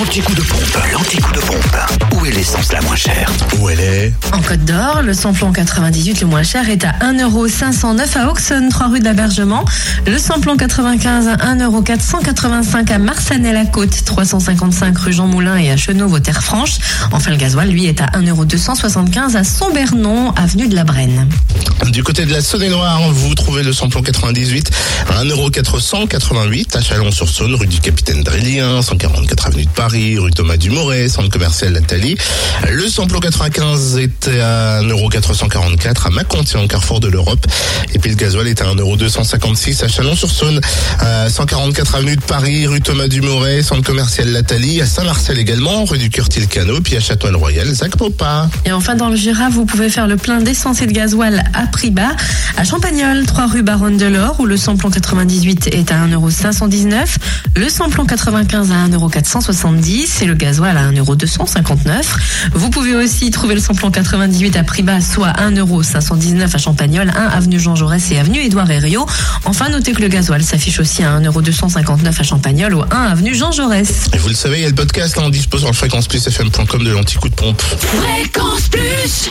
L'anti-coup de pompe, l'anti-coup de pompe. Où est l'essence la moins chère Où elle est En Côte d'Or, le samplon 98 le moins cher est à 1,509€ à Auxonne, 3 rue d'Abergement. Le samplon 95 à 1,485€ à Marsanet-la-Côte, 355 rue Jean Moulin et à Chenauve aux Terres Franches. Enfin, le gasoil, lui, est à 1,275€ à Sombernon, avenue de la Brenne. Du côté de la Saône-et-Loire, vous trouvez le samplon 98 à 1,488€ à Chalon-sur-Saône, rue du Capitaine Drélien, 144 avenue de Paris, rue Thomas Dumoré, centre commercial Nathalie. Le samplon 95 était à 1,444€ à Macontier, en carrefour de l'Europe. Et puis le gasoil est à 1,256€ à Chalon-sur-Saône, à 144 avenue de Paris, rue Thomas Dumoré, centre commercial Nathalie, à Saint-Marcel également, rue du Curtil-Cano, puis à Château-Royal, Zach Popa. Et enfin, dans le Jura, vous pouvez faire le plein d'essence et de gasoil à prix à Champagnol, 3 rue Baronne de l'Or, où le samplon 98 est à 1,519€, le samplon 95 à 1,470€ et le gasoil à 1,259€. Vous pouvez aussi trouver le samplon 98 à prix bas, soit 1,519€ à Champagnol, 1 avenue Jean Jaurès et avenue Édouard Herriot. Enfin, notez que le gasoil s'affiche aussi à 1,259€ à Champagnol ou 1 avenue Jean Jaurès. Et vous le savez, il y a le podcast là, on dispose sur fréquenceplusfm.com de l'anti-coup de pompe. Fréquence Plus